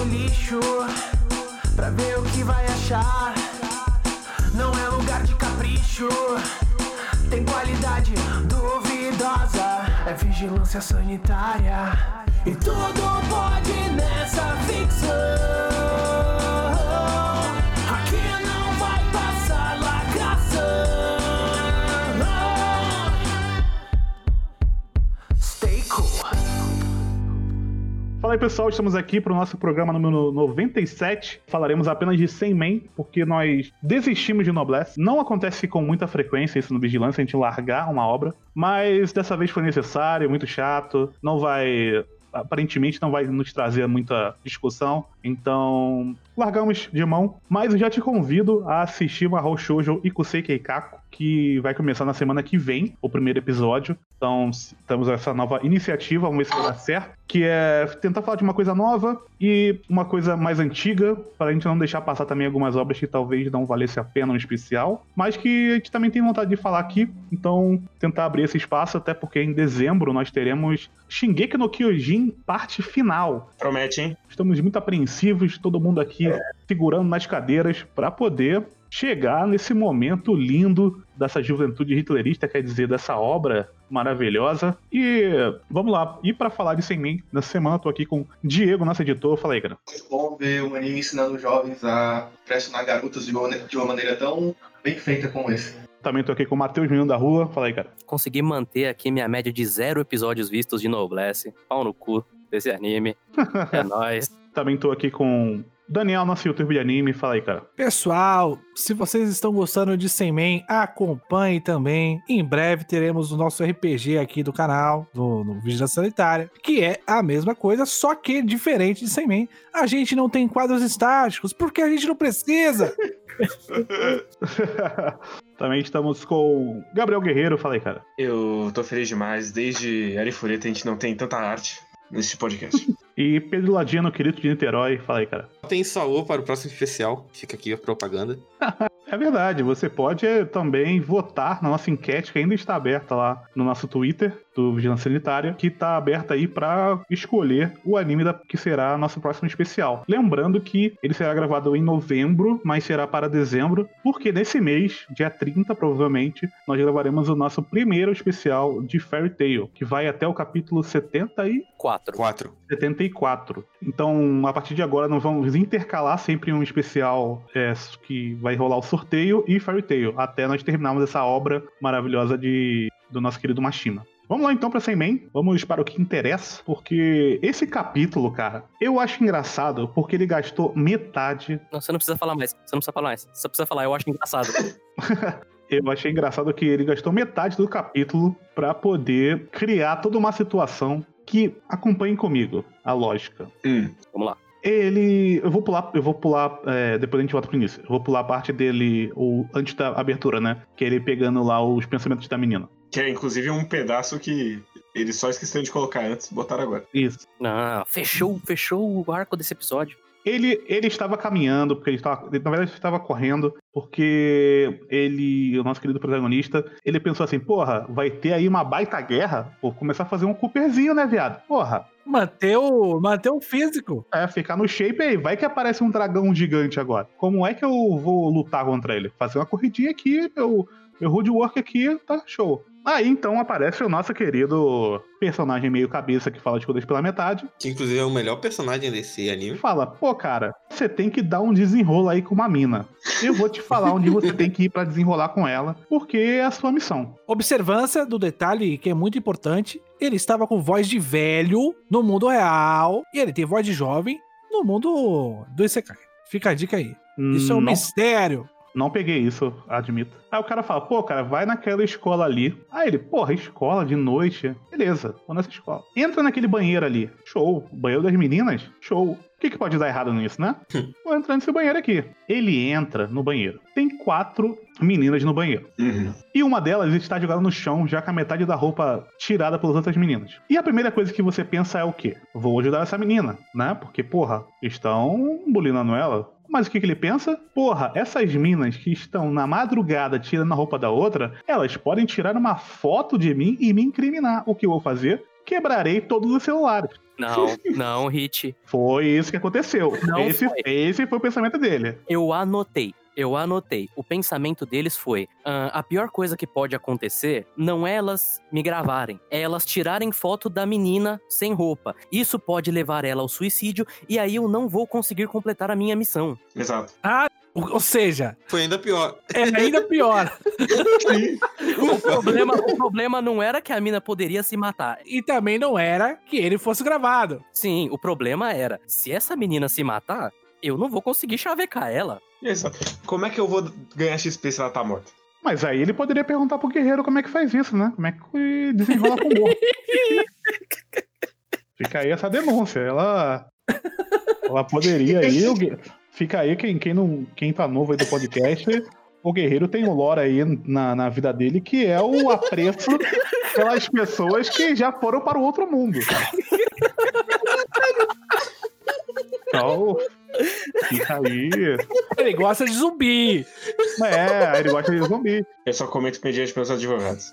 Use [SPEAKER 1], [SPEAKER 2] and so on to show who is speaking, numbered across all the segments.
[SPEAKER 1] no lixo pra ver o que vai achar. Não é lugar de capricho, tem qualidade duvidosa. É vigilância sanitária e tudo pode nessa ficção.
[SPEAKER 2] Fala aí pessoal, estamos aqui para o nosso programa número 97. Falaremos apenas de 100 Men, porque nós desistimos de Noblesse. Não acontece com muita frequência isso no Vigilância, a gente largar uma obra, mas dessa vez foi necessário, muito chato, não vai. Aparentemente não vai nos trazer muita discussão, então largamos de mão. Mas eu já te convido a assistir Mahou Shoujo Ikusei Keikaku, que vai começar na semana que vem, o primeiro episódio. Então, s- temos essa nova iniciativa, vamos ver se vai dar certo, que é tentar falar de uma coisa nova e uma coisa mais antiga, para a gente não deixar passar também algumas obras que talvez não valesse a pena no especial, mas que a gente também tem vontade de falar aqui. Então, tentar abrir esse espaço, até porque em dezembro nós teremos Shingeki no Kyojin parte final.
[SPEAKER 3] Promete, hein?
[SPEAKER 2] Estamos muito apreensivos, todo mundo aqui segurando nas cadeiras para poder chegar nesse momento lindo dessa juventude hitlerista, quer dizer, dessa obra maravilhosa. E vamos lá, e para falar disso em mim, nessa semana eu tô aqui com Diego, nosso editor. Fala aí, cara.
[SPEAKER 4] muito bom ver um anime ensinando jovens a pressionar garotas de uma, maneira- de uma maneira tão bem feita como esse.
[SPEAKER 2] Também tô aqui com o Matheus Menino da Rua. Fala aí, cara.
[SPEAKER 5] Consegui manter aqui minha média de zero episódios vistos de Noblesse. Pau no cu desse anime. É nóis.
[SPEAKER 2] Também tô aqui com Daniel, nosso youtuber de anime. Fala aí, cara.
[SPEAKER 6] Pessoal, se vocês estão gostando de 100 Man, acompanhe também. Em breve teremos o nosso RPG aqui do canal, do, do Vigilância Sanitária, que é a mesma coisa, só que diferente de 100 Man. A gente não tem quadros estáticos, porque a gente não precisa.
[SPEAKER 2] Também estamos com Gabriel Guerreiro. Fala aí, cara.
[SPEAKER 3] Eu tô feliz demais. Desde Arifureta a gente não tem tanta arte nesse podcast.
[SPEAKER 2] E Pedro Ladino, querido de Niterói. Fala aí, cara.
[SPEAKER 7] Tem saô para o próximo especial. Fica aqui a propaganda.
[SPEAKER 2] É verdade, você pode eh, também votar na nossa enquete que ainda está aberta lá no nosso Twitter do Vigilância Sanitária, que está aberta aí para escolher o anime da, que será nosso próximo especial. Lembrando que ele será gravado em novembro, mas será para dezembro, porque nesse mês, dia 30 provavelmente, nós gravaremos o nosso primeiro especial de Fairy Tail, que vai até o capítulo 70 e
[SPEAKER 5] Quatro.
[SPEAKER 7] 4.
[SPEAKER 2] 74. Então, a partir de agora, nós vamos intercalar sempre um especial é, que vai rolar o sorteio e Fairy Tail, até nós terminarmos essa obra maravilhosa de, do nosso querido Mashima. Vamos lá então pra 100 Man, vamos para o que interessa, porque esse capítulo, cara, eu acho engraçado porque ele gastou metade.
[SPEAKER 5] Não, você não precisa falar mais. Você não precisa falar mais. Você precisa falar, eu acho engraçado.
[SPEAKER 2] Eu achei engraçado que ele gastou metade do capítulo pra poder criar toda uma situação que acompanhe comigo a lógica.
[SPEAKER 3] hum.
[SPEAKER 5] Vamos lá.
[SPEAKER 2] Ele. Eu vou pular, eu vou pular. é, depois a gente volta pro início. Eu vou pular a parte dele, ou antes da abertura, né? Que é ele pegando lá os pensamentos da menina.
[SPEAKER 3] Que é inclusive um pedaço que eles só esqueceram de colocar antes, botaram agora.
[SPEAKER 2] Isso.
[SPEAKER 5] Não, fechou, fechou o arco desse episódio.
[SPEAKER 2] Ele, ele estava caminhando, porque ele estava. ele, Na verdade, ele estava correndo, porque ele, o nosso querido protagonista, ele pensou assim, porra, vai ter aí uma baita guerra, vou começar a fazer um Cooperzinho, né, viado? Porra,
[SPEAKER 6] Manter o, manter o físico.
[SPEAKER 2] é, ficar no shape aí, vai que aparece um dragão gigante agora. Como é que eu vou lutar contra ele? Fazer uma corridinha aqui, meu, meu road work aqui, tá show. Aí então aparece o nosso querido personagem meio cabeça que fala de coisas pela metade.
[SPEAKER 7] Que inclusive é o melhor personagem desse anime.
[SPEAKER 2] fala, pô, cara, você tem que dar um desenrolo aí com uma mina. Eu vou te falar onde você tem que ir pra desenrolar com ela, porque é a sua missão.
[SPEAKER 6] Observância do detalhe que é muito importante. Ele estava com voz de velho no mundo real e ele tem voz de jovem no mundo do Isekai. Fica a dica aí. Isso é um
[SPEAKER 2] não,
[SPEAKER 6] mistério.
[SPEAKER 2] Não peguei isso, admito. Aí o cara fala, pô, cara, vai naquela escola ali. Aí ele, porra, escola de noite. Beleza, vou nessa escola. Entra naquele banheiro ali. Show. Banheiro das meninas? Show. O que, que pode dar errado nisso, né? Vou entrar nesse banheiro aqui. Ele entra no banheiro. Tem quatro meninas no banheiro.
[SPEAKER 3] Uhum.
[SPEAKER 2] E uma delas está jogada no chão, já com a metade da roupa tirada pelas outras meninas. E a primeira coisa que você pensa é o quê? Vou ajudar essa menina, né? Porque, porra, estão bulinando ela. Mas o que, que ele pensa? Porra, essas minas que estão na madrugada tirando a roupa da outra, elas podem tirar uma foto de mim e me incriminar. O que eu vou fazer? quebrarei todos os celulares.
[SPEAKER 5] Não, não, Hit.
[SPEAKER 2] Foi isso que aconteceu.
[SPEAKER 5] Não
[SPEAKER 2] esse,
[SPEAKER 5] foi.
[SPEAKER 2] esse foi o pensamento dele.
[SPEAKER 5] Eu anotei. Eu anotei. O pensamento deles foi: "Ah, a pior coisa que pode acontecer não é elas me gravarem, é elas tirarem foto da menina sem roupa. Isso pode levar ela ao suicídio e aí eu não vou conseguir completar a minha missão.
[SPEAKER 3] Exato.
[SPEAKER 6] Ou ou seja,
[SPEAKER 7] Foi ainda pior.
[SPEAKER 6] é ainda pior.
[SPEAKER 5] O problema, o problema não era que a mina poderia se matar.
[SPEAKER 6] E também não era que ele fosse gravado.
[SPEAKER 5] Sim, o problema era: se essa menina se matar, eu não vou conseguir chavecar ela.
[SPEAKER 3] Exato. Como é que eu vou ganhar XP se ela tá morta?
[SPEAKER 2] Mas aí ele poderia perguntar pro guerreiro como é que faz isso, né? Como é que desenrola com o morto. Fica aí essa denúncia. Ela, ela poderia aí. Fica aí quem, quem, não, quem tá novo aí do podcast. O guerreiro tem o lore aí na, na vida dele, que é o apreço pelas pessoas que já foram para o outro mundo. Então, fica aí.
[SPEAKER 6] Ele gosta de zumbi.
[SPEAKER 2] É, ele gosta de zumbi.
[SPEAKER 3] Eu só comento expediente pelos advogados.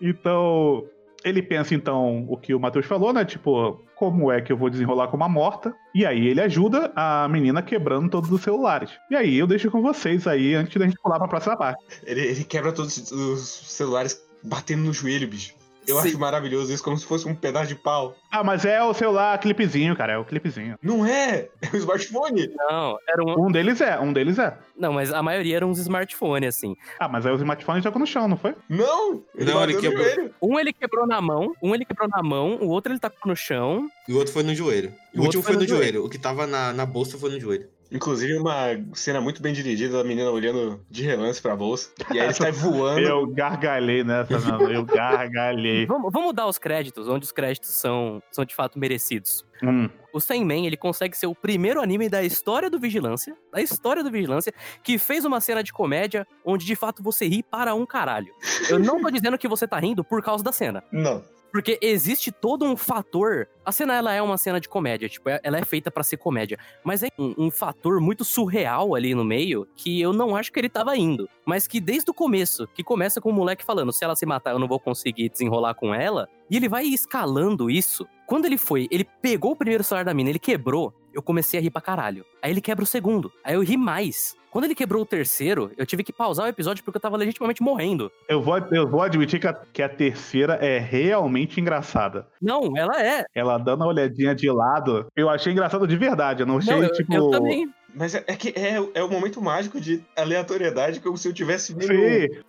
[SPEAKER 2] então, ele pensa então o que o Matheus falou, né? Tipo, como é que eu vou desenrolar com uma morta? E aí ele ajuda a menina quebrando todos os celulares. E aí eu deixo com vocês aí antes da gente pular pra próxima parte.
[SPEAKER 3] Ele, ele quebra todos os celulares batendo no joelho, bicho. Eu
[SPEAKER 5] Sim.
[SPEAKER 3] acho maravilhoso isso, como se fosse um pedaço de pau.
[SPEAKER 2] Ah, mas é o celular clipezinho, cara, é o clipezinho.
[SPEAKER 3] Não é! É um smartphone!
[SPEAKER 5] Não, era um.
[SPEAKER 2] Um deles é, um deles é.
[SPEAKER 5] Não, mas a maioria eram uns smartphones, assim.
[SPEAKER 2] Ah, mas aí os smartphones jogam no chão, não foi?
[SPEAKER 3] Não! Ele
[SPEAKER 7] Não, ele quebrou.
[SPEAKER 3] joelho.
[SPEAKER 5] Um ele quebrou na mão, um ele quebrou na mão, o outro ele tacou no chão.
[SPEAKER 7] E o outro foi no joelho. O,
[SPEAKER 5] O
[SPEAKER 7] último foi
[SPEAKER 5] foi
[SPEAKER 7] no
[SPEAKER 5] no
[SPEAKER 7] joelho. O que tava na, na bolsa foi no joelho.
[SPEAKER 3] Inclusive, uma cena muito bem dirigida da menina olhando de relance pra bolsa. E aí ele sai voando.
[SPEAKER 2] Eu gargalhei nessa, não. Eu gargalhei.
[SPEAKER 5] Vamos, vamos dar os créditos, onde os créditos são, são de fato merecidos.
[SPEAKER 2] Hum.
[SPEAKER 5] O Sandman, ele consegue ser o primeiro anime da história do Vigilância, da história do Vigilância, que fez uma cena de comédia onde de fato você ri para um caralho. Eu não tô dizendo que você tá rindo por causa da cena.
[SPEAKER 3] Não.
[SPEAKER 5] Porque existe todo um fator. A cena ela é uma cena de comédia, tipo, é- ela é feita pra ser comédia. Mas é um, um fator muito surreal ali no meio que eu não acho que ele tava indo. Mas que desde o começo, que começa com o moleque falando: se ela se matar, eu não vou conseguir desenrolar com ela. E ele vai escalando isso. Quando ele foi, ele pegou o primeiro celular da mina, ele quebrou. Eu comecei a rir pra caralho. Aí ele quebra o segundo. Aí eu ri mais. Quando ele quebrou o terceiro, eu tive que pausar o episódio porque eu tava legitimamente morrendo.
[SPEAKER 2] Eu, vou, eu vou admitir que a, que a terceira é realmente engraçada.
[SPEAKER 5] Não, ela é.
[SPEAKER 2] Ela dando uma olhadinha de lado, eu achei engraçado de verdade. Eu não achei,
[SPEAKER 5] Não, eu,
[SPEAKER 2] tipo.
[SPEAKER 5] eu também.
[SPEAKER 3] Mas é, é que é, é o momento mágico de aleatoriedade, como se eu tivesse vendo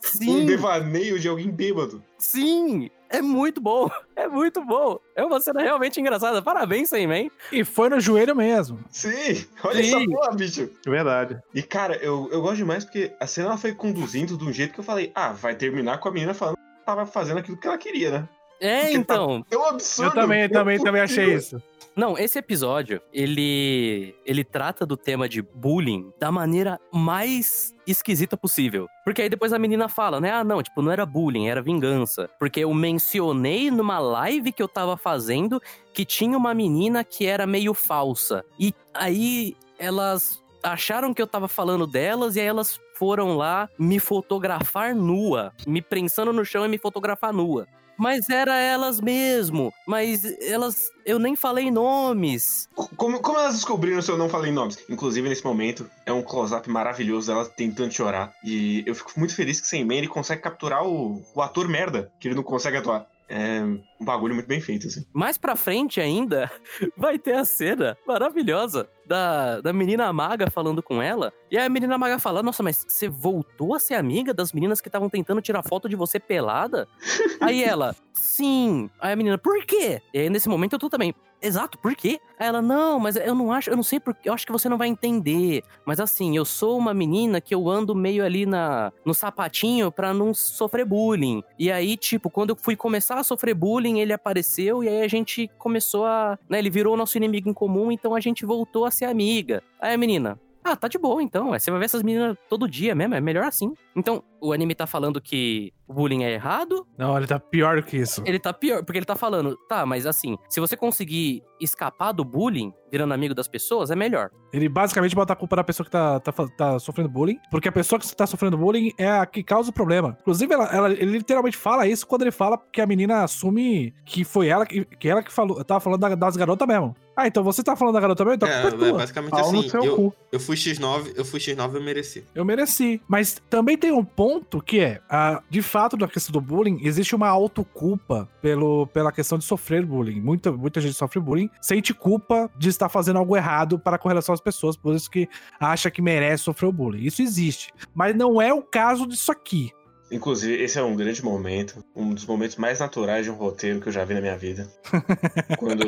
[SPEAKER 2] Sim,
[SPEAKER 3] um
[SPEAKER 5] Sim,
[SPEAKER 3] devaneio de alguém bêbado.
[SPEAKER 5] sim. É muito bom. É muito bom. É uma cena realmente engraçada. Parabéns, Sandman.
[SPEAKER 6] E foi no joelho mesmo.
[SPEAKER 3] Sim, olha
[SPEAKER 5] Sim.
[SPEAKER 3] essa porra, bicho.
[SPEAKER 2] é verdade.
[SPEAKER 3] E cara, eu, eu gosto demais porque a cena ela foi conduzindo de um jeito que eu falei, ah, vai terminar com a menina falando que tava fazendo aquilo que ela queria, né?
[SPEAKER 5] É,
[SPEAKER 3] Porque tá-
[SPEAKER 5] então.
[SPEAKER 3] É um absurdo.
[SPEAKER 6] Eu também,
[SPEAKER 3] é
[SPEAKER 6] também, também achei isso.
[SPEAKER 5] Não, esse episódio, ele ele trata do tema de bullying da maneira mais esquisita possível. Porque aí depois a menina fala, né? Ah, não, tipo, não era bullying, era vingança. Porque eu mencionei numa live que eu tava fazendo que tinha uma menina que era meio falsa. E aí elas acharam que eu tava falando delas e aí elas foram lá me fotografar nua, me prensando no chão e me fotografar nua. Mas era elas mesmo. Mas elas. Eu nem falei nomes.
[SPEAKER 3] Como, como elas descobriram se eu não falei nomes? Inclusive, nesse momento, é um close-up maravilhoso dela tentando chorar. E eu fico muito feliz que sem ele consegue capturar o, o ator merda, que ele não consegue atuar. É um bagulho muito bem feito, assim.
[SPEAKER 5] Mais pra frente ainda, vai ter a cena maravilhosa da, da menina maga falando com ela. E aí a menina maga fala: Nossa, mas você voltou a ser amiga das meninas que estavam tentando tirar foto de você pelada? aí ela, sim. Aí a menina, por quê? E aí nesse momento eu tô também. Exato, por quê? Aí ela, não, mas eu não acho, eu não sei porque, eu acho que você não vai entender. Mas assim, eu sou uma menina que eu ando meio ali na no sapatinho pra não sofrer bullying. E aí, tipo, quando eu fui começar a sofrer bullying, ele apareceu e aí a gente começou a. Né, ele virou nosso inimigo em comum, então a gente voltou a ser amiga. Aí a menina. Ah, tá de boa então. Você vai ver essas meninas todo dia mesmo, é melhor assim. Então, o anime tá falando que o bullying é errado,
[SPEAKER 6] Não, ele tá pior do que isso.
[SPEAKER 5] ele tá pior, porque ele tá falando, tá, mas assim, se você conseguir escapar do bullying, virando amigo das pessoas, é melhor.
[SPEAKER 6] Ele basicamente bota a culpa na pessoa que tá, tá, tá sofrendo bullying, porque a pessoa que tá sofrendo bullying é a que causa o problema. Inclusive, ela, ela- ele literalmente fala isso quando ele fala que a menina assume que foi ela que, que ela que falou, tava falando da- das garotas mesmo. Ah, então você tá falando da garota mesmo? Então
[SPEAKER 7] É,
[SPEAKER 6] é tua.
[SPEAKER 7] basicamente
[SPEAKER 2] Pau no
[SPEAKER 7] assim.
[SPEAKER 2] seu
[SPEAKER 7] Eu,
[SPEAKER 2] cu.
[SPEAKER 7] eu fui X9, eu fui X9, eu mereci.
[SPEAKER 6] Eu mereci. Mas também tem um ponto que é, ah, de fato, na questão do bullying, existe uma autoculpa pelo, pela questão de sofrer bullying. Muita, muita gente sofre bullying, sente culpa de estar fazendo algo errado para com relação às pessoas, por isso que acha que merece sofrer o bullying. Isso existe. Mas não é o caso disso aqui.
[SPEAKER 3] Inclusive, esse é um grande momento, um dos momentos mais naturais de um roteiro que eu já vi na minha vida. Quando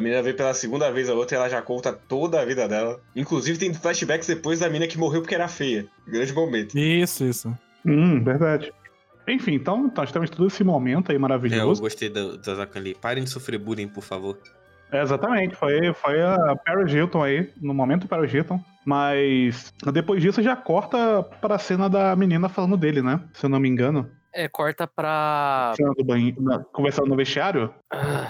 [SPEAKER 3] a menina vê pela segunda vez a outra, ela já conta toda a vida dela. Inclusive, tem flashbacks depois da menina que morreu porque era feia. Grande momento.
[SPEAKER 6] Isso, isso.
[SPEAKER 2] Hum, verdade. Enfim, então, então nós temos todo esse momento aí
[SPEAKER 7] É, eu
[SPEAKER 2] maravilhoso.
[SPEAKER 7] gostei da, da Zakan ali. Parem de sofrer bullying, por favor.
[SPEAKER 2] É, exatamente, foi, foi a Paris Hilton aí, no momento Paris Hilton. Mas depois disso já corta pra cena da menina falando dele, né? Se eu não me engano.
[SPEAKER 5] É, corta pra.
[SPEAKER 2] Cena do banheiro, na- conversando no vestiário.
[SPEAKER 5] Ah,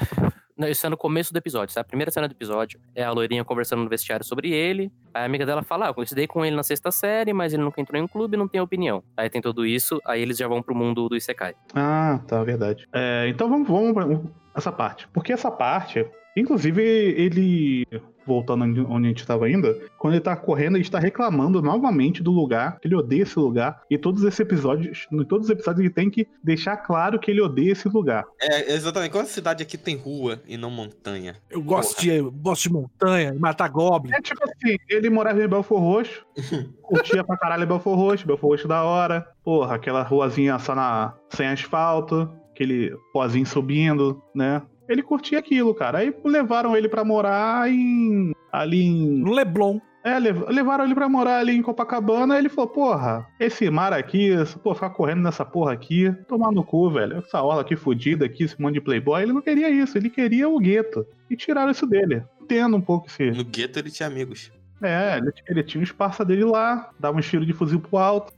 [SPEAKER 5] isso é no começo do episódio, sabe? A primeira cena do episódio é a loirinha conversando no vestiário sobre ele. A amiga dela fala: Ah, eu coincidei com ele na sexta série, mas ele nunca entrou em um clube não tem opinião. Aí tem tudo isso, aí eles já vão pro mundo do Isekai.
[SPEAKER 2] Ah, tá, verdade. É, então vamos, vamos pra essa parte. Porque essa parte, inclusive, ele. Voltando onde a gente estava ainda, quando ele tá correndo, ele está reclamando novamente do lugar, que ele odeia esse lugar. E todos esses episódios, em todos os episódios, ele tem que deixar claro que ele odeia esse lugar.
[SPEAKER 7] É, exatamente. Qual cidade aqui tem rua e não montanha?
[SPEAKER 6] Eu gosto, de, eu gosto de montanha, de matar goblin.
[SPEAKER 2] É tipo assim, ele morava em Belfor Roxo, curtia pra caralho Belfor Roxo, Belfor Roxo da hora. Porra, aquela ruazinha só na, sem asfalto, aquele pozinho subindo, né? Ele curtia aquilo, cara. Aí levaram ele pra morar em. ali em.
[SPEAKER 6] No Leblon.
[SPEAKER 2] É, lev- levaram ele pra morar ali em Copacabana. Aí ele falou: Porra, esse mar aqui, pô, ficar correndo nessa porra aqui, tomar no cu, velho. Essa orla aqui fudida aqui, esse monte de playboy. Ele não queria isso, ele queria o gueto. E tiraram isso dele. Entendo um pouco esse.
[SPEAKER 7] No gueto ele tinha amigos.
[SPEAKER 2] É, ele, ele tinha os parça dele lá, dava um tiro de fuzil pro alto.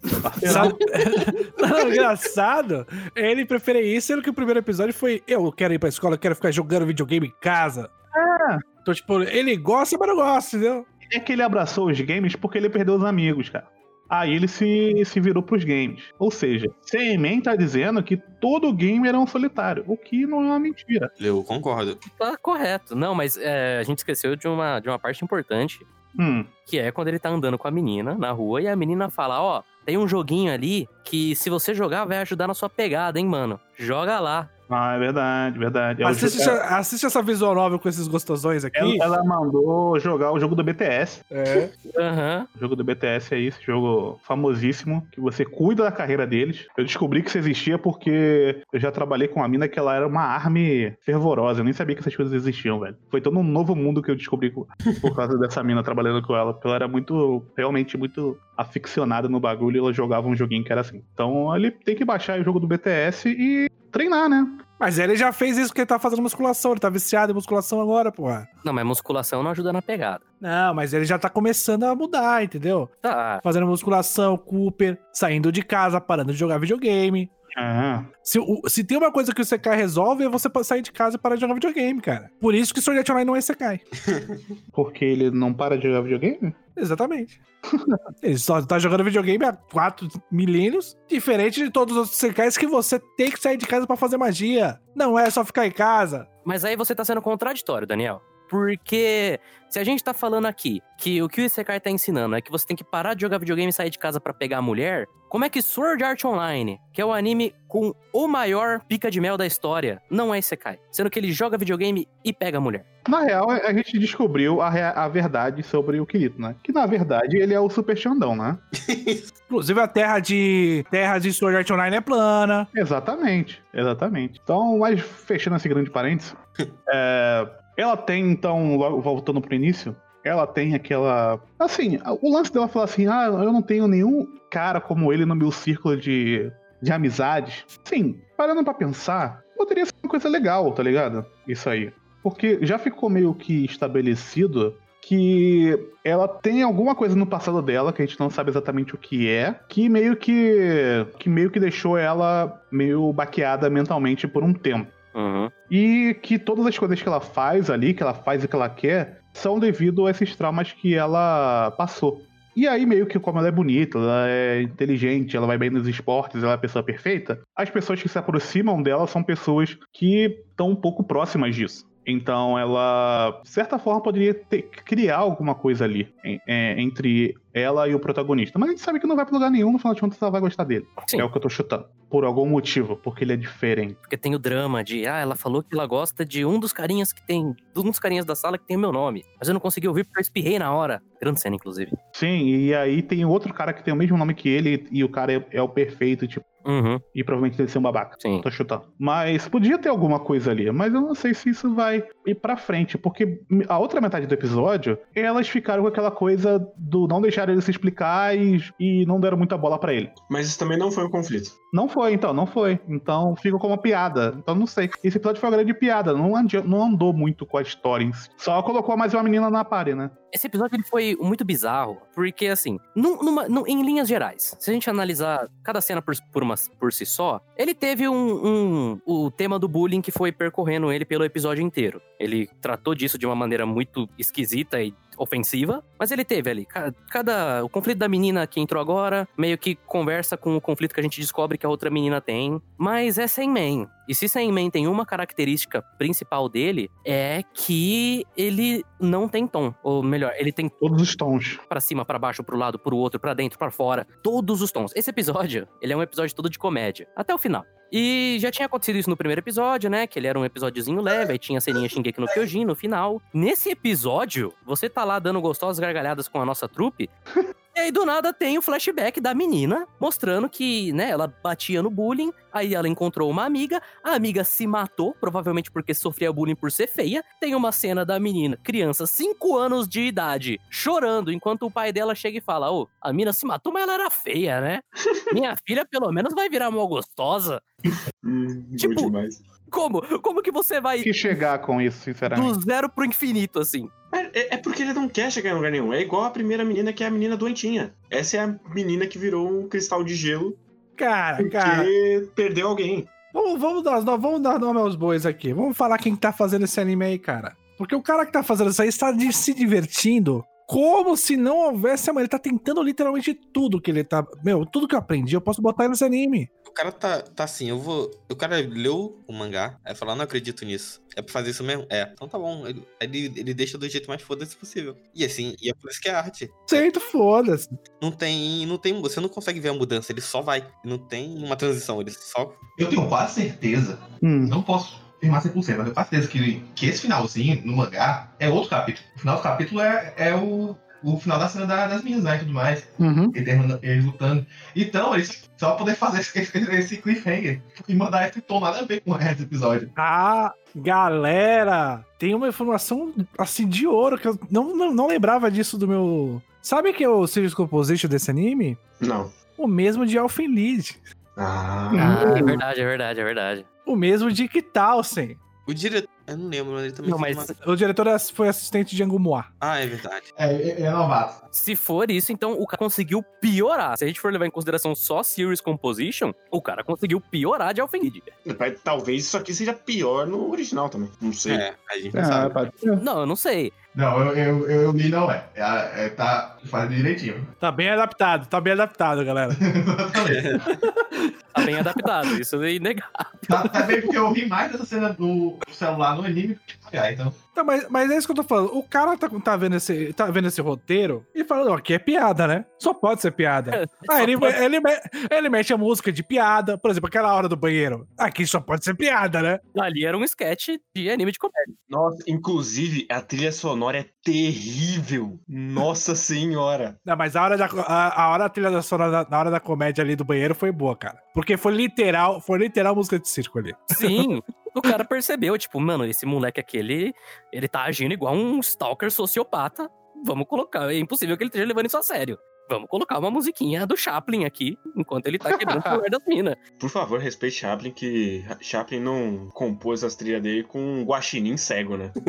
[SPEAKER 6] Sabe? Não, engraçado. Ele preferia isso, sendo que o primeiro episódio foi: eu quero ir pra escola, eu quero ficar jogando videogame em casa.
[SPEAKER 2] É.
[SPEAKER 6] Então, tipo, ele gosta, mas não gosta, entendeu?
[SPEAKER 2] É que ele abraçou os games porque ele perdeu os amigos, cara. Aí ele se, se virou pros games. Ou seja, Semen tá dizendo que todo gamer é um solitário, o que não é uma mentira.
[SPEAKER 7] Eu concordo.
[SPEAKER 5] Tá correto. Não, mas é, a gente esqueceu de uma, de uma parte importante,
[SPEAKER 2] Hum,
[SPEAKER 5] que é quando ele tá andando com a menina na rua e a menina fala: Ó, tem um joguinho ali que se você jogar vai ajudar na sua pegada, hein, mano? Joga lá.
[SPEAKER 2] Ah, é verdade, verdade. É
[SPEAKER 6] Assiste,
[SPEAKER 2] jogo-
[SPEAKER 6] essa- assiste essa visual novel com esses gostosões aqui.
[SPEAKER 2] ela, ela mandou jogar o jogo do BTS.
[SPEAKER 6] É.
[SPEAKER 5] Aham.
[SPEAKER 2] O jogo do BTS é esse jogo famosíssimo, que você cuida da carreira deles. Eu descobri que isso existia porque eu já trabalhei com uma mina que ela era uma arme fervorosa. Eu nem sabia que essas coisas existiam, velho. Foi todo um novo mundo que eu descobri co- por causa dessa mina trabalhando com ela. Porque ela era muito, realmente muito aficionada no bagulho e ela jogava um joguinho que era assim. Então ele tem que baixar o jogo do BTS e treinar, né?
[SPEAKER 6] Mas ele já fez isso porque ele tá fazendo musculação, ele tá viciado em musculação agora, porra.
[SPEAKER 5] Não, mas musculação não ajuda na pegada.
[SPEAKER 6] Não, mas ele já tá começando a mudar, entendeu?
[SPEAKER 5] Tá.
[SPEAKER 6] Fazendo musculação, Cooper, saindo de casa, parando de jogar videogame.
[SPEAKER 2] Ah,
[SPEAKER 6] Se, o- se tem uma coisa que o Sekai resolve, é você sair de casa e parar de jogar videogame, cara. Por isso que Sword Art Online não é Sekai.
[SPEAKER 2] porque ele não para de jogar videogame?
[SPEAKER 6] Exatamente. Ele só tá jogando videogame há quatro milênios, diferente de todos os outros Sekais que você tem que sair de casa pra fazer magia. Não é só ficar em casa.
[SPEAKER 5] Mas aí você tá sendo contraditório, Daniel. Porque se a gente tá falando aqui que o que o Isekai tá ensinando é que você tem que parar de jogar videogame e sair de casa pra pegar a mulher, como é que Sword Art Online, que é o anime com o maior pica de mel da história, não é Isekai? Sendo que ele joga videogame e pega a mulher.
[SPEAKER 2] Na real, a gente descobriu a, a verdade sobre o Kirito, né? Que na verdade ele é o Super Xandão, né?
[SPEAKER 6] Inclusive a terra de terra de Sword Art Online é plana.
[SPEAKER 2] Exatamente, exatamente. Então, mas fechando esse grande parênteses, é, ela tem, então, logo voltando pro início, ela tem aquela. Assim, o lance dela falar assim: ah, eu não tenho nenhum cara como ele no meu círculo de, de amizades. Sim, parando pra pensar, poderia ser uma coisa legal, tá ligado? Isso aí. Porque já ficou meio que estabelecido que ela tem alguma coisa no passado dela, que a gente não sabe exatamente o que é, que meio que. que meio que deixou ela meio baqueada mentalmente por um tempo.
[SPEAKER 5] Uhum.
[SPEAKER 2] E que todas as coisas que ela faz ali, que ela faz o que ela quer, são devido a esses traumas que ela passou. E aí, meio que como ela é bonita, ela é inteligente, ela vai bem nos esportes, ela é a pessoa perfeita, as pessoas que se aproximam dela são pessoas que estão um pouco próximas disso. Então ela, de certa forma, poderia ter- criar alguma coisa ali em- é, entre ela e o protagonista. Mas a gente sabe que não vai pra lugar nenhum, no final de contas ela vai gostar dele.
[SPEAKER 5] Sim.
[SPEAKER 2] É o que eu tô chutando. Por algum motivo, porque ele é diferente.
[SPEAKER 5] Porque tem o drama de, ah, ela falou que ela gosta de um dos carinhas que tem. Um dos carinhas da sala que tem o meu nome. Mas eu não consegui ouvir porque eu espirrei na hora. Grande cena, inclusive.
[SPEAKER 2] Sim, e aí tem outro cara que tem o mesmo nome que ele e o cara é, é o perfeito, tipo,
[SPEAKER 5] Uhum,
[SPEAKER 2] e provavelmente deve ser um babaca.
[SPEAKER 5] sim.
[SPEAKER 2] Tô chutando. Mas podia ter alguma coisa ali, mas eu não sei se isso vai ir pra frente, porque a outra metade do episódio, elas ficaram com aquela coisa do não deixar ele se explicar e, e não deram muita bola pra ele.
[SPEAKER 3] Mas isso também não foi um conflito.
[SPEAKER 2] Não foi, então, não foi. Então fica como uma piada. Então não sei. Esse episódio foi uma grande piada, não, andi- não andou muito com a história em si. Só colocou mais uma menina na party, né?
[SPEAKER 5] Esse episódio ele foi muito bizarro, porque assim, num- numa- num- em linhas gerais, se a gente analisar cada cena por, por, uma- por si só, ele teve um, um- o tema do bullying que foi percorrendo ele pelo episódio inteiro. Ele tratou disso de uma maneira muito esquisita e ofensiva, mas ele teve ali. ca- Cada. O conflito da menina que entrou agora meio que conversa com o conflito que a gente descobre que a outra menina tem. Mas é Sandman. E se Sandman tem uma característica principal dele, é que ele não tem tom. Ou melhor, ele tem
[SPEAKER 2] Todos os tons.
[SPEAKER 5] Pra cima, pra baixo, pro lado, pro outro, pra dentro, pra fora, todos os tons. Esse episódio, ele é um episódio todo de comédia, até o final. E já tinha acontecido isso no primeiro episódio, né? Que ele era um episódiozinho leve, aí tinha a ceninha Shingeki no Kyojin no final. Nesse episódio, você tá lá dando gostosas gargalhadas com a nossa trupe. E aí, do nada, tem o flashback da menina mostrando que, né, ela batia no bullying, aí ela encontrou uma amiga, a amiga se matou, provavelmente porque sofria bullying por ser feia. Tem uma cena da menina, criança, 5 anos de idade, chorando, enquanto o pai dela chega e fala: Ô, a mina se matou, mas ela era feia, né? Minha filha, pelo menos, vai virar mó gostosa.
[SPEAKER 3] Hum,
[SPEAKER 5] Tipo. Como? Como que você vai
[SPEAKER 2] Que chegar com isso, sinceramente.
[SPEAKER 5] do zero pro infinito, assim?
[SPEAKER 3] É, é porque ele não quer chegar em lugar nenhum. É igual a primeira menina que é a menina doentinha. Essa é a menina que virou um cristal de gelo
[SPEAKER 6] Cara,
[SPEAKER 3] porque
[SPEAKER 6] cara.
[SPEAKER 3] perdeu alguém.
[SPEAKER 6] Vamos, vamos, dar, nós vamos dar nome aos bois aqui. Vamos falar quem tá fazendo esse anime aí, cara. Porque o cara que tá fazendo isso aí está de- se divertindo como se não houvesse amanhã. Ele tá tentando literalmente tudo que ele tá. Meu, tudo que eu aprendi, eu posso botar nesse anime.
[SPEAKER 7] O cara tá, tá assim, eu vou. O cara leu o mangá, aí falou, não acredito nisso. É pra fazer isso mesmo? É. Então tá bom. Ele, ele, ele deixa do jeito mais foda-se possível. E assim, e é por isso que é arte.
[SPEAKER 6] Certo, foda-se.
[SPEAKER 7] Não tem. Não tem. Você não consegue ver a mudança, ele só vai. Não tem uma transição, ele só.
[SPEAKER 4] Eu tenho quase certeza,
[SPEAKER 2] Hum.
[SPEAKER 4] não posso afirmar 100%, mas eu tenho quase certeza que, que esse finalzinho no mangá é outro capítulo. O final do capítulo é, é o, o final da cena da- das meninas, né, e tudo mais.
[SPEAKER 2] Uhum.
[SPEAKER 4] Ele termina eles lutando. Então, eles só poder fazer esse, esse, cliffhanger e mandar esse tom nada a ver com o resto do episódio.
[SPEAKER 6] Ah, galera, tem uma informação assim de ouro que eu não, não, não lembrava disso do meu. Sabe que é o Series Composition desse anime?
[SPEAKER 3] Não.
[SPEAKER 6] O mesmo de Elfen Lied.
[SPEAKER 3] Ah.
[SPEAKER 5] Ah, é verdade, é verdade, é verdade.
[SPEAKER 6] O mesmo de Kitalsen.
[SPEAKER 7] O diretor. Eu não lembro, mas ele também
[SPEAKER 5] Não, mas
[SPEAKER 7] uma-
[SPEAKER 6] O diretor foi assistente de Angumoa.
[SPEAKER 7] Ah, é verdade.
[SPEAKER 4] É, é, é novato.
[SPEAKER 5] Se for isso, então o cara conseguiu piorar. Se a gente for levar em consideração só Series Composition, o cara conseguiu piorar de Alfenid.
[SPEAKER 3] Vai- Talvez isso aqui seja pior no original também. Não sei.
[SPEAKER 7] É, a gente não
[SPEAKER 2] Ah,
[SPEAKER 7] sabe.
[SPEAKER 2] pode.
[SPEAKER 5] Não, eu não sei.
[SPEAKER 4] Não, eu, eu, eu, eu li, não é. É, é tá fazendo direitinho.
[SPEAKER 6] Tá bem adaptado, tá bem adaptado, galera.
[SPEAKER 4] Exatamente.
[SPEAKER 5] Tá bem adaptado, isso é inegável.
[SPEAKER 4] tá, tá bem porque eu ri mais dessa cena do celular no anime mangá, então.
[SPEAKER 6] Tá, mas, mas é isso que eu tô falando. O cara tá, tá, vendo, esse, tá vendo esse roteiro e falando, ó, aqui é piada, né? Só pode ser piada. Aí ele,
[SPEAKER 5] pode-
[SPEAKER 6] ele, ele mete a música de piada, por exemplo, aquela hora do banheiro. Aqui só pode ser piada, né?
[SPEAKER 5] Ali era um sketch de anime de comédia.
[SPEAKER 3] Nossa, inclusive, a trilha sonora é terrível. Nossa senhora.
[SPEAKER 6] Não, mas a hora da, a, a hora da trilha da sonora, na hora da comédia ali do banheiro foi boa, cara. Porque foi literal, foi literal música de circo ali.
[SPEAKER 5] Sim, o cara percebeu, tipo, mano, esse moleque aqui, ele, ele tá agindo igual um stalker sociopata. Vamos colocar, é impossível que ele esteja levando isso a sério. Vamos colocar uma musiquinha do Chaplin aqui, enquanto ele tá quebrando o das minas.
[SPEAKER 3] Por favor, respeite Chaplin, que Chaplin não compôs as trilhas dele com um guaxinim cego, né?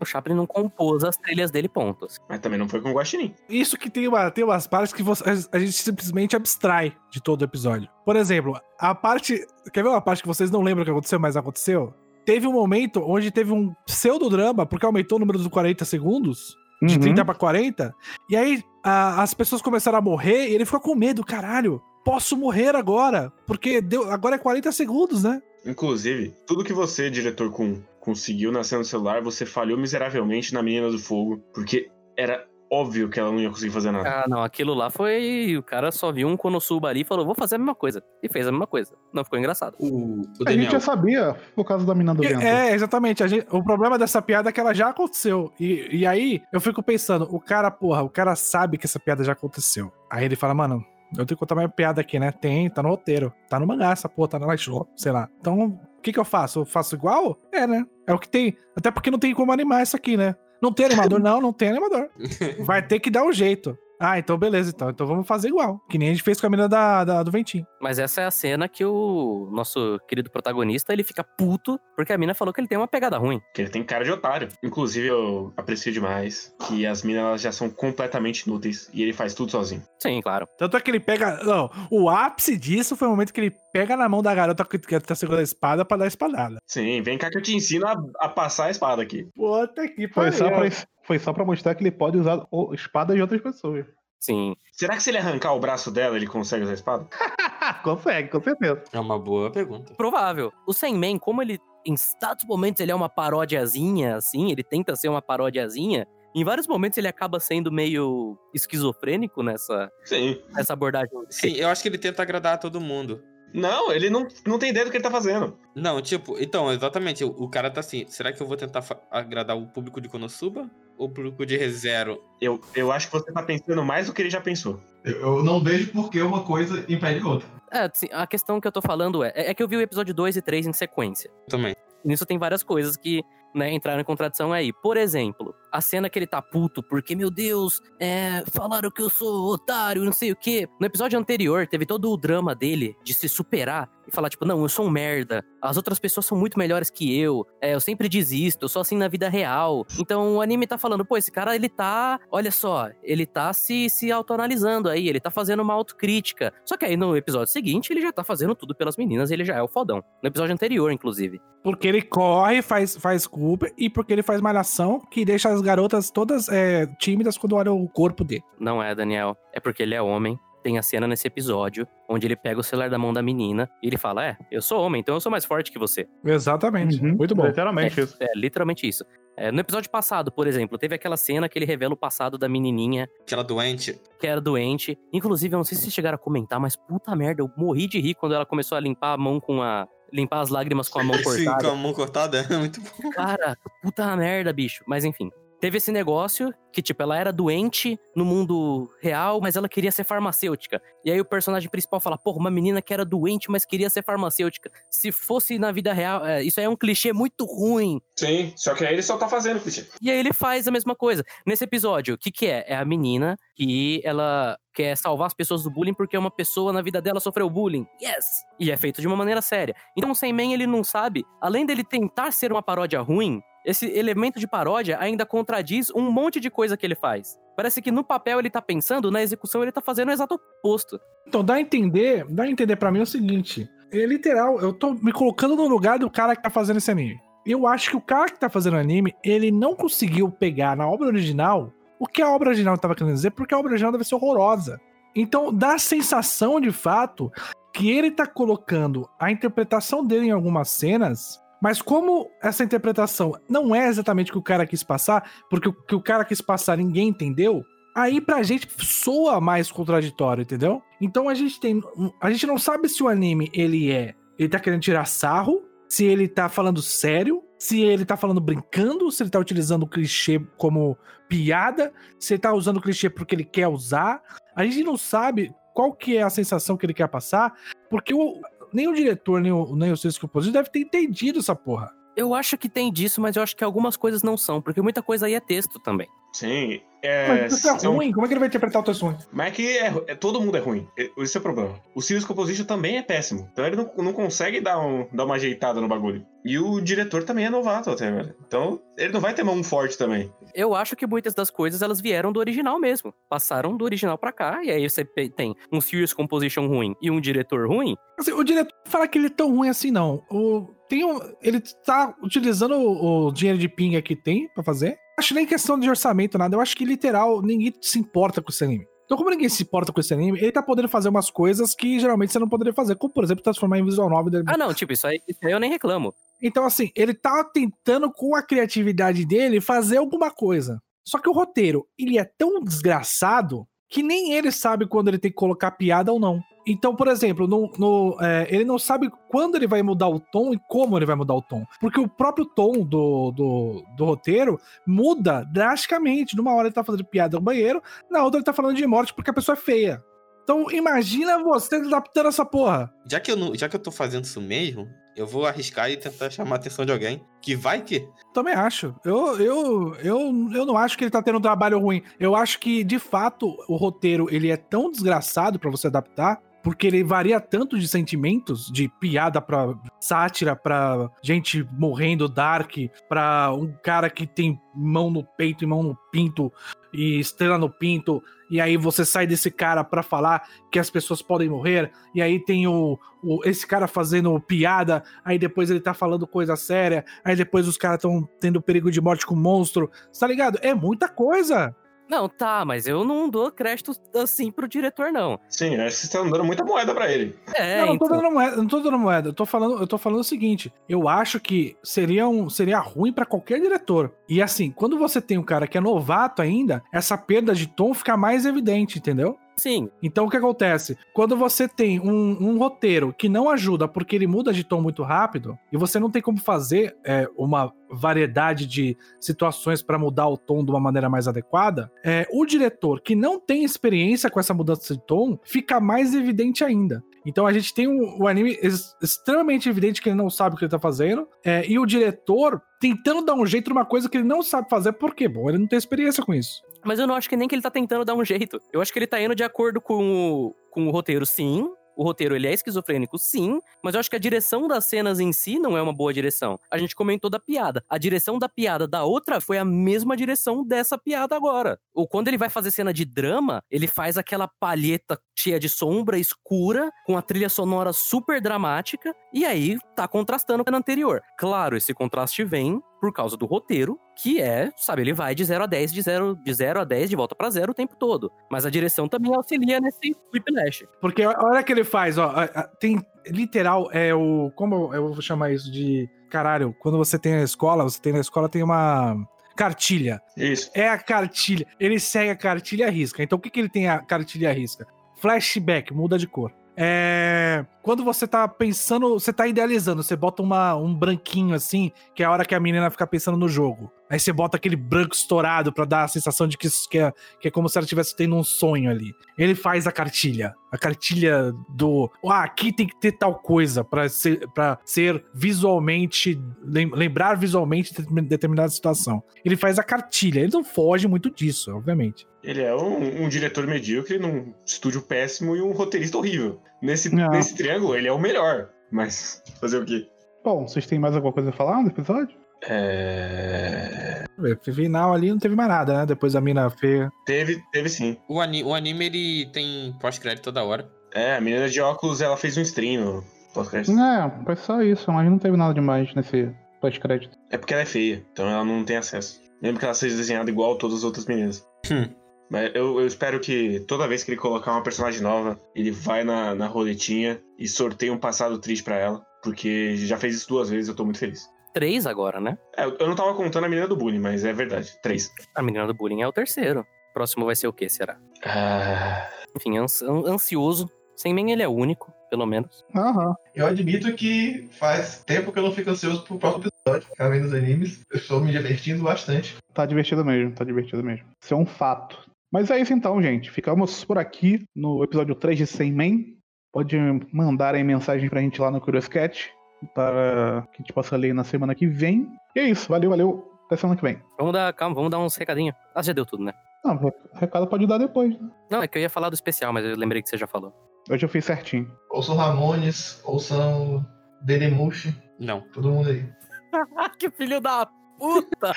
[SPEAKER 5] O Chaplin não compôs as trilhas dele, pontos.
[SPEAKER 3] Mas também não foi com guaxinim.
[SPEAKER 6] Isso que tem, uma, tem umas partes que você- a gente simplesmente abstrai de todo o episódio. Por exemplo, a parte. Quer ver uma parte que vocês não lembram o que aconteceu, mas aconteceu? Teve um momento onde teve um pseudodrama, porque aumentou o número dos 40 segundos, de
[SPEAKER 2] Uhum.
[SPEAKER 6] 30 pra 40. E aí a- as pessoas começaram a morrer e ele ficou com medo, caralho. Posso morrer agora, porque deu, agora é 40 segundos, né?
[SPEAKER 3] Inclusive, tudo que você, diretor Kun, conseguiu na cena do celular, você falhou miseravelmente na Menina do Fogo, porque era óbvio que ela não ia conseguir fazer nada.
[SPEAKER 5] Ah, não, aquilo lá foi. O cara só viu um Konosuba ali e falou, vou fazer a mesma coisa. E fez a mesma coisa. Não ficou engraçado.
[SPEAKER 7] O, o
[SPEAKER 2] A gente já sabia por causa da mina do vento.
[SPEAKER 6] É, exatamente. a gente- o problema dessa piada é que ela já aconteceu. E, e aí eu fico pensando, o cara, porra, o cara sabe que essa piada já aconteceu. Aí ele fala, mano, eu tenho que contar minha piada aqui, né? Tem, tá no roteiro. Tá no mangá essa porra, tá na light show, sei lá. Então, o que que eu faço? Eu faço igual? É, né? É o que tem. Até porque não tem como animar isso aqui, né? Não tem animador? Não, não tem animador. Vai ter que dar um jeito. Ah, então beleza, então. Então vamos fazer igual. Que nem a gente fez com a menina da, da- do Ventinho.
[SPEAKER 5] Mas essa é a cena que o nosso querido protagonista, ele fica puto porque a mina falou que ele tem uma pegada ruim.
[SPEAKER 3] Porque ele tem cara de otário. Inclusive, eu aprecio demais que as minas elas já são completamente inúteis e ele faz tudo sozinho.
[SPEAKER 5] Sim, claro.
[SPEAKER 6] Tanto é que ele pega. Não, o ápice disso foi o momento que ele pega na mão da garota que que tá segurando a espada pra dar a espadada.
[SPEAKER 3] Sim, vem cá que eu te ensino a, a passar a espada aqui.
[SPEAKER 6] Puta que
[SPEAKER 2] Foi, só
[SPEAKER 6] pariu.
[SPEAKER 2] pra, foi só pra mostrar que ele pode usar o- espadas de outras pessoas.
[SPEAKER 5] Sim.
[SPEAKER 3] Será que se ele arrancar o braço dela, ele consegue usar a espada?
[SPEAKER 2] Consegue, com certeza.
[SPEAKER 7] É uma boa pergunta.
[SPEAKER 5] Provável. O Sandman, como ele, em certos momentos, ele é uma paródiazinha, assim, ele tenta ser uma paródiazinha, em vários momentos ele acaba sendo meio esquizofrênico nessa,
[SPEAKER 3] Sim.
[SPEAKER 5] nessa abordagem.
[SPEAKER 7] Sim, eu acho que ele tenta agradar a todo mundo.
[SPEAKER 3] Não, ele não, não tem ideia do que ele tá fazendo.
[SPEAKER 7] Não, tipo, então, exatamente, o, o cara tá assim, será que eu vou tentar agradar o público de Konosuba o público de ReZero?
[SPEAKER 3] Eu, eu acho que você tá pensando mais do que ele já pensou.
[SPEAKER 4] Eu, eu não vejo por que uma coisa impede a outra.
[SPEAKER 5] É, assim, a questão que eu tô falando é, é que eu vi o episódio 2 e 3 em sequência.
[SPEAKER 7] Também.
[SPEAKER 5] Nisso tem várias coisas que né, entraram em contradição aí. Por exemplo, a cena que ele tá puto porque, meu Deus, é, falaram que eu sou otário, não sei o quê. No episódio anterior, teve todo o drama dele de se superar e falar, tipo, não, eu sou um merda. As outras pessoas são muito melhores que eu. É, eu sempre desisto, eu sou assim na vida real. Então o anime tá falando, pô, esse cara, ele tá. Olha só, ele tá se, se autoanalisando aí, ele tá fazendo uma autocrítica. Só que aí no episódio seguinte, ele já tá fazendo tudo pelas meninas, ele já é o fodão. No episódio anterior, inclusive.
[SPEAKER 6] Porque ele corre, faz, faz culpa e porque ele faz malhação que deixa as garotas todas é, tímidas quando olham o corpo dele.
[SPEAKER 5] Não é, Daniel. É porque ele é homem. Tem a cena nesse episódio onde ele pega o celular da mão da menina e ele fala: É, eu sou homem, então eu sou mais forte que você.
[SPEAKER 6] Exatamente.
[SPEAKER 2] Uhum,
[SPEAKER 6] Muito bom.
[SPEAKER 2] Literalmente isso.
[SPEAKER 5] É, literalmente isso. É, no episódio passado, por exemplo, teve aquela cena que ele revela o passado da menininha
[SPEAKER 7] Aquela doente.
[SPEAKER 5] que era doente. Inclusive, eu não sei se vocês chegaram a comentar, mas puta merda, eu morri de rir quando ela começou a limpar a mão com a. limpar as lágrimas com a mão
[SPEAKER 7] Sim,
[SPEAKER 5] cortada.
[SPEAKER 7] com a mão cortada. É muito bom.
[SPEAKER 5] Cara, puta merda, bicho. Mas enfim. Teve esse negócio que, tipo, ela era doente no mundo real, mas ela queria ser farmacêutica. E aí o personagem principal fala, porra, uma menina que era doente, mas queria ser farmacêutica. Se fosse na vida real, é, isso aí é um clichê muito ruim.
[SPEAKER 3] Sim, só que aí ele só tá fazendo, Christian.
[SPEAKER 5] E aí ele faz a mesma coisa. Nesse episódio, o que que é? É a menina que ela quer salvar as pessoas do bullying porque uma pessoa na vida dela sofreu bullying. Yes! E é feito de uma maneira séria. Então o Sandman, ele não sabe, além dele tentar ser uma paródia ruim, esse elemento de paródia ainda contradiz um monte de coisa que ele faz. Parece que no papel ele tá pensando, na execução ele tá fazendo o exato oposto.
[SPEAKER 6] Então dá a entender, dá a entender pra mim o seguinte: é literal, eu tô me colocando no lugar do cara que tá fazendo esse anime. Eu acho que o cara que tá fazendo o anime, ele não conseguiu pegar na obra original o que a obra original tava querendo dizer, porque a obra original deve ser horrorosa. Então dá a sensação de fato que ele tá colocando a interpretação dele em algumas cenas, mas como essa interpretação não é exatamente o que o cara quis passar, porque o que o cara quis passar ninguém entendeu, aí pra gente soa mais contraditório, entendeu? Então a gente tem. A gente não sabe se o anime ele é. Ele tá querendo tirar sarro, se ele tá falando sério, se ele tá falando brincando, se ele tá utilizando o clichê como piada, se ele tá usando o clichê porque ele quer usar. A gente não sabe qual que é a sensação que ele quer passar, porque o, nem o diretor, nem o, nem o Cisco Compositor deve ter entendido essa porra.
[SPEAKER 5] Eu acho que tem disso, mas eu acho que algumas coisas não são, porque muita coisa aí é texto também.
[SPEAKER 3] Sim. É,
[SPEAKER 6] Mas isso é
[SPEAKER 3] são-
[SPEAKER 6] ruim, como é que ele vai interpretar o texto ruim?
[SPEAKER 3] Mas é que é- é- todo mundo é ruim. Esse é o problema. O Sirius Composition também é péssimo. Então ele não, não consegue dar, um- dar uma ajeitada no bagulho. E o diretor também é novato até, velho. Então ele não vai ter mão forte também.
[SPEAKER 5] Eu acho que muitas das coisas elas vieram do original mesmo. Passaram do original pra cá, e aí você tem um Serious Composition ruim e um diretor ruim.
[SPEAKER 6] Assim, o diretor fala que ele é tão ruim assim, não. O, tem um, ele tá utilizando o, o dinheiro de pinga que tem pra fazer. Acho nem questão de orçamento, nada. Eu acho que, literal, ninguém se importa com esse anime. Então, como ninguém se importa com esse anime, ele tá podendo fazer umas coisas que geralmente você não poderia fazer. Como, por exemplo, transformar em visual novel dele.
[SPEAKER 5] Ah, não, tipo, isso aí, isso aí eu nem reclamo.
[SPEAKER 6] Então, assim, ele tá tentando, com a criatividade dele, fazer alguma coisa. Só que o roteiro, ele é tão desgraçado que nem ele sabe quando ele tem que colocar piada ou não. Então, por exemplo, no, no, é, ele não sabe quando ele vai mudar o tom e como ele vai mudar o tom. Porque o próprio tom do, do, do roteiro muda drasticamente. Numa hora ele tá fazendo piada no banheiro, na outra ele tá falando de morte porque a pessoa é feia. Então, imagina você adaptando essa porra.
[SPEAKER 7] Já que, eu não, já que eu tô fazendo isso mesmo, eu vou arriscar e tentar chamar a atenção de alguém. Que vai que.
[SPEAKER 6] Também acho. Eu, eu, eu, eu não acho que ele tá tendo um trabalho ruim. Eu acho que, de fato, o roteiro ele é tão desgraçado pra você adaptar, porque ele varia tanto de sentimentos, de piada pra sátira, pra gente morrendo dark, pra um cara que tem mão no peito e mão no pinto e estrela no pinto, e aí você sai desse cara pra falar que as pessoas podem morrer, e aí tem o, o esse cara fazendo piada, aí depois ele tá falando coisa séria, aí depois os caras estão tendo perigo de morte com monstro, tá ligado? É muita coisa.
[SPEAKER 5] Não, tá, mas eu não dou crédito assim pro diretor, não.
[SPEAKER 3] Sim, acho que vocês estão dando muita moeda pra ele.
[SPEAKER 5] É,
[SPEAKER 6] não, não tô
[SPEAKER 5] então.
[SPEAKER 6] dando moeda, não tô dando moeda. Eu tô falando, eu tô falando o seguinte. Eu acho que seria, um, seria ruim pra qualquer diretor. E assim, quando você tem um cara que é novato ainda, essa perda de tom fica mais evidente, entendeu?
[SPEAKER 5] Sim,
[SPEAKER 6] Então o que acontece? Quando você tem um, um roteiro que não ajuda porque ele muda de tom muito rápido, e você não tem como fazer é, uma variedade de situações para mudar o tom de uma maneira mais adequada, é, o diretor que não tem experiência com essa mudança de tom fica mais evidente ainda. Então a gente tem um, um anime ex- extremamente evidente que ele não sabe o que ele tá fazendo, é, e o diretor tentando dar um jeito numa coisa que ele não sabe fazer, porque, bom, ele não tem experiência com isso.
[SPEAKER 5] mas eu não acho que nem que ele tá tentando dar um jeito. Eu acho que ele tá indo de acordo com o, com o roteiro, sim. O roteiro ele é esquizofrênico, sim, mas eu acho que a direção das cenas em si não é uma boa direção. A gente comentou da piada. A direção da piada da outra foi a mesma direção dessa piada agora. Ou quando ele vai fazer cena de drama, ele faz aquela palheta cheia de sombra escura, com a trilha sonora super dramática, e aí tá contrastando com a anterior. Claro, esse contraste vem por causa do roteiro, que é, sabe, ele vai de 0 a 10, de 0, de 0 a 10, de volta pra zero o tempo todo. Mas a direção também auxilia nesse whiplash.
[SPEAKER 6] Porque a hora que ele faz, ó, tem literal, é o. Como eu vou chamar isso de. Caralho, quando você tem na escola, você tem na escola, tem uma cartilha.
[SPEAKER 3] Isso.
[SPEAKER 6] É a cartilha. Ele segue a cartilha e risca. Então o que, que ele tem a cartilha e risca? Flashback, muda de cor. É. Quando você tá pensando, você tá idealizando, você bota uma, um branquinho assim, que é a hora que a menina fica pensando no jogo. Aí você bota aquele branco estourado pra dar a sensação de que, que, é, que é como se ela estivesse tendo um sonho ali. Ele faz a cartilha. A cartilha do. Ah, aqui tem que ter tal coisa pra ser, pra ser visualmente. lem- lembrar visualmente de determinada situação. Ele faz a cartilha. Ele não foge muito disso, obviamente.
[SPEAKER 3] Ele é um, um diretor medíocre num estúdio péssimo e um roteirista horrível. Nesse,
[SPEAKER 2] Não.
[SPEAKER 3] nesse triângulo, ele é o melhor. Mas fazer o quê?
[SPEAKER 2] Bom, vocês têm mais alguma coisa a falar no episódio?
[SPEAKER 3] É...
[SPEAKER 6] Final ali não teve mais nada, né? Depois da mina feia.
[SPEAKER 3] Teve, teve sim.
[SPEAKER 7] O, ani o anime, ele tem pós-crédito toda hora.
[SPEAKER 3] É, a menina de óculos, ela fez um stream no podcast.
[SPEAKER 2] É, foi só isso, mas não teve nada demais nesse pós-crédito.
[SPEAKER 3] É porque ela é feia, então ela não tem acesso. Lembra que ela seja desenhada igual todas as outras meninas.
[SPEAKER 7] Hum.
[SPEAKER 3] Mas eu, eu espero que toda vez que ele colocar uma personagem nova, ele vai na, na roletinha e sorteia um passado triste pra ela. Porque já fez isso duas vezes, eu tô muito feliz.
[SPEAKER 5] Três agora, né?
[SPEAKER 3] É, eu não tava contando a menina do bullying, mas é verdade. Três.
[SPEAKER 5] A menina do bullying é o terceiro. Próximo vai ser o quê, será?
[SPEAKER 3] Ah,
[SPEAKER 5] Enfim, ans- an- ansioso. Sem mim ele é único, pelo menos.
[SPEAKER 2] Aham.
[SPEAKER 4] Eu admito que faz tempo que eu não fico ansioso pro próximo episódio. Ficar vendo os animes. Eu estou me divertindo bastante.
[SPEAKER 2] Tá divertido mesmo, tá divertido mesmo. Isso é um fato. Mas é isso então, gente. Ficamos por aqui no episódio 3 de 100 Men. Pode mandar aí mensagem pra gente lá no Curious Cat para que a gente possa ler na semana que vem. E é isso. Valeu, valeu. Até semana que vem.
[SPEAKER 5] Vamos dar, calma, vamos dar uns recadinhos. Ah, já deu tudo, né?
[SPEAKER 2] Não, o recado pode dar depois. né?
[SPEAKER 5] Não, é que eu ia falar do especial, mas eu lembrei que você já falou.
[SPEAKER 2] Hoje eu fiz certinho.
[SPEAKER 4] Ouçam Ramones, ouçam Dedemushi,
[SPEAKER 7] Não.
[SPEAKER 4] todo mundo aí.
[SPEAKER 5] que filho da puta!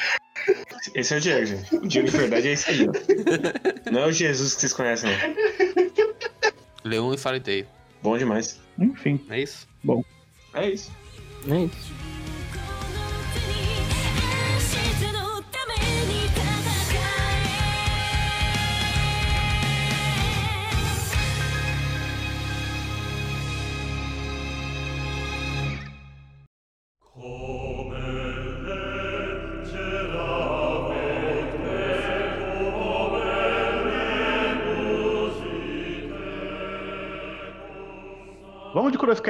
[SPEAKER 3] Esse é o Diego, gente. O Diego de verdade é esse aí, ó. Não é o Jesus que vocês conhecem, não.
[SPEAKER 7] Leon e Faraday.
[SPEAKER 3] Bom demais.
[SPEAKER 2] Enfim.
[SPEAKER 7] É isso?
[SPEAKER 3] É isso.
[SPEAKER 5] É isso.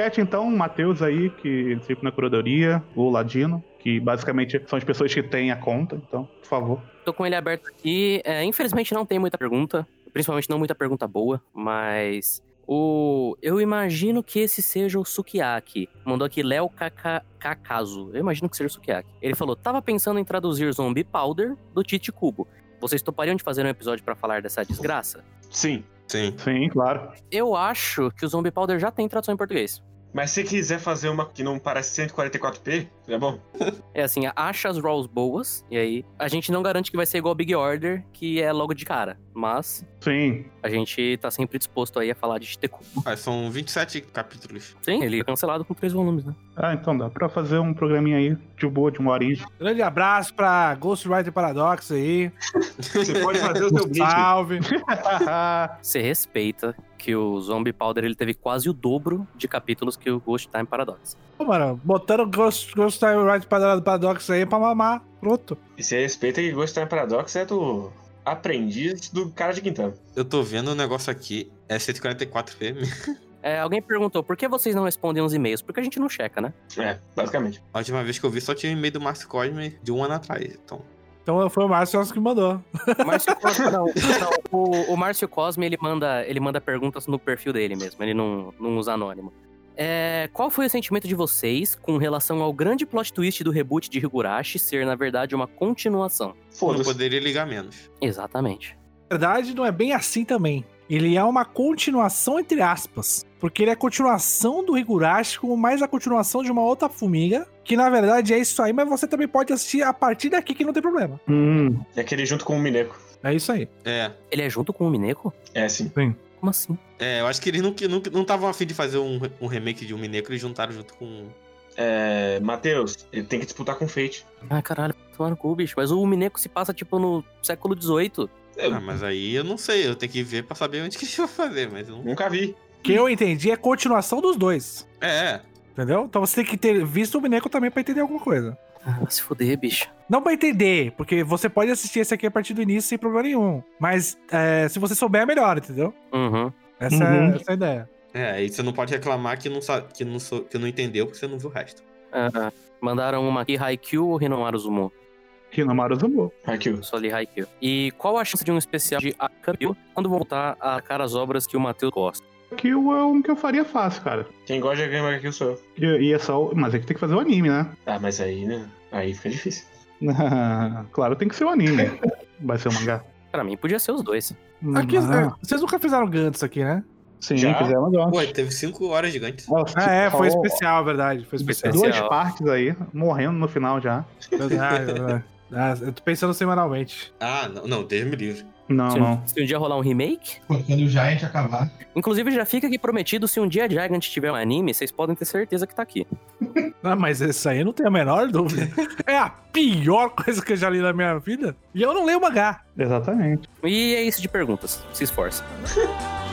[SPEAKER 2] Crosscat então, o Matheus aí, que fica na curadoria, o Ladino, que basicamente são as pessoas que têm a conta, então, por favor.
[SPEAKER 5] Tô com ele aberto aqui. É, infelizmente não tem muita pergunta. Principalmente não muita pergunta boa, mas. O. Eu imagino que esse seja o Sukiyaki. Mandou aqui Léo Kaka- Kakazo. Eu imagino que seja o Sukiyaki. Ele falou: tava pensando em traduzir Zombie Powder do Tite Cubo. Vocês topariam de fazer um episódio pra falar dessa desgraça?
[SPEAKER 3] Sim.
[SPEAKER 7] Sim.
[SPEAKER 2] Sim, claro.
[SPEAKER 5] Eu acho que o Zombie Powder já tem tradução em português.
[SPEAKER 3] Mas se quiser fazer uma que não parece 144p, é bom.
[SPEAKER 5] É assim, acha as rolls boas, e aí a gente não garante que vai ser igual Big Order, que é logo de cara. Mas
[SPEAKER 2] Sim.
[SPEAKER 5] a gente tá sempre disposto aí a falar de Tite Cubo.
[SPEAKER 7] Ah, são 27 capítulos.
[SPEAKER 5] Sim, ele é cancelado com três volumes, né?
[SPEAKER 2] Ah, então dá pra fazer um programinha aí de boa, de uma horinha.
[SPEAKER 6] Grande abraço pra Ghostwriter Paradox aí.
[SPEAKER 3] Você pode fazer o seu.
[SPEAKER 6] Salve.
[SPEAKER 5] Você respeita que o Zombie Powder ele teve quase o dobro de capítulos que o Ghost Time Paradox.
[SPEAKER 6] Pô, mano, botando Ghost, Ghostwriter Paradox aí pra mamar. Pronto.
[SPEAKER 3] E você respeita que Ghost Time Paradox é do aprendiz do cara de Quintana.
[SPEAKER 7] Eu tô vendo o negócio aqui. É 144p.
[SPEAKER 5] É, alguém perguntou por que vocês não respondem os e-mails? Porque a gente não checa, né?
[SPEAKER 3] É, basicamente.
[SPEAKER 7] A última vez que eu vi só tinha um e-mail do Márcio Cosme de um ano atrás. Então.
[SPEAKER 6] Então foi o Márcio que mandou.
[SPEAKER 5] O Márcio Cosme, não, não, o, o Márcio Cosme ele manda, ele manda perguntas no perfil dele mesmo, ele não, não usa anônimo. É, qual foi o sentimento de vocês com relação ao grande plot twist do reboot de Higurashi ser, na verdade, uma continuação?
[SPEAKER 3] Foda-se.
[SPEAKER 7] poderia ligar menos.
[SPEAKER 5] Exatamente.
[SPEAKER 6] Na verdade, não é bem assim também. Ele é uma continuação, entre aspas. Porque ele é a continuação do Higurashi, como mais a continuação de uma outra formiga. Que na verdade é isso aí, mas você também pode assistir a partir daqui que não tem problema.
[SPEAKER 2] Hum,
[SPEAKER 3] É aquele junto com o Mineco.
[SPEAKER 6] É isso aí.
[SPEAKER 7] É.
[SPEAKER 5] Ele é junto com o Mineko?
[SPEAKER 3] É, sim.
[SPEAKER 5] Como assim?
[SPEAKER 7] É, eu acho que eles não estavam não, não estavam afim de fazer um, um remake de um Mineco, eles juntaram junto com.
[SPEAKER 3] É, Matheus, ele tem que disputar com o Fate.
[SPEAKER 5] Ai, caralho, tomar no cu, bicho. Mas o Mineko se passa, tipo, no século XVIII.
[SPEAKER 3] Eu
[SPEAKER 7] Ah, mas aí eu não sei, eu tenho que ver pra saber onde que eles vão fazer, mas eu não.
[SPEAKER 3] nunca vi.
[SPEAKER 6] O que eu entendi é continuação dos dois.
[SPEAKER 7] É, é.
[SPEAKER 6] Entendeu? Então você tem que ter visto o Mineco também pra entender alguma coisa.
[SPEAKER 5] Ah, vai se fuder, bicho.
[SPEAKER 6] Não pra entender, porque você pode assistir esse aqui a partir do início sem problema nenhum. Mas é, se você souber, é melhor, entendeu?
[SPEAKER 5] Uhum.
[SPEAKER 6] Essa,
[SPEAKER 2] Uhum.
[SPEAKER 6] é, essa é a ideia.
[SPEAKER 7] É, aí você não pode reclamar que não, sabe, que não, sou, que não entendeu porque você não viu o resto.
[SPEAKER 5] Ah, mandaram uma aqui, Haikyuu ou Hinomaru Zumo?
[SPEAKER 2] Hinomaru Zumo.
[SPEAKER 3] Aqui,
[SPEAKER 5] Eu só li Haikyuu. E qual a chance de um especial de Akabio quando voltar a cara as obras que o Matheus gosta?
[SPEAKER 2] Que é um que eu faria fácil, cara.
[SPEAKER 3] quem gosta de Game aqui sou eu.
[SPEAKER 2] E, e é só. Mas é que tem que fazer o anime, né?
[SPEAKER 3] Ah, mas aí, né? Aí fica difícil.
[SPEAKER 2] claro, tem que ser o anime. Vai ser o mangá.
[SPEAKER 5] Pra mim, podia ser os dois.
[SPEAKER 6] Aqui,
[SPEAKER 2] Ah,
[SPEAKER 6] é, vocês nunca fizeram Gantz aqui, né?
[SPEAKER 2] sim,
[SPEAKER 3] Já?
[SPEAKER 2] fizemos agora.
[SPEAKER 7] Pô, teve 5 horas gigantes.
[SPEAKER 2] Nossa,
[SPEAKER 6] Ah, é, foi
[SPEAKER 2] falou
[SPEAKER 6] especial, verdade. Foi especial.
[SPEAKER 5] Especial.
[SPEAKER 2] Duas partes aí, morrendo no final já.
[SPEAKER 6] Verdade, verdade. Ah, eu tô pensando semanalmente.
[SPEAKER 7] Ah, não, não, Deus me livre.
[SPEAKER 2] Não,
[SPEAKER 5] se,
[SPEAKER 2] não.
[SPEAKER 5] se um dia rolar um remake.
[SPEAKER 4] Quando o Giant acabar.
[SPEAKER 5] Inclusive, já fica aqui prometido: se um dia Gigant tiver um anime, vocês podem ter certeza que tá aqui.
[SPEAKER 6] Ah, mas isso aí eu não tenho a menor dúvida. É a pior coisa que eu já li na minha vida. E eu não leio mangá.
[SPEAKER 2] Exatamente.
[SPEAKER 5] E é isso de perguntas. Se esforça.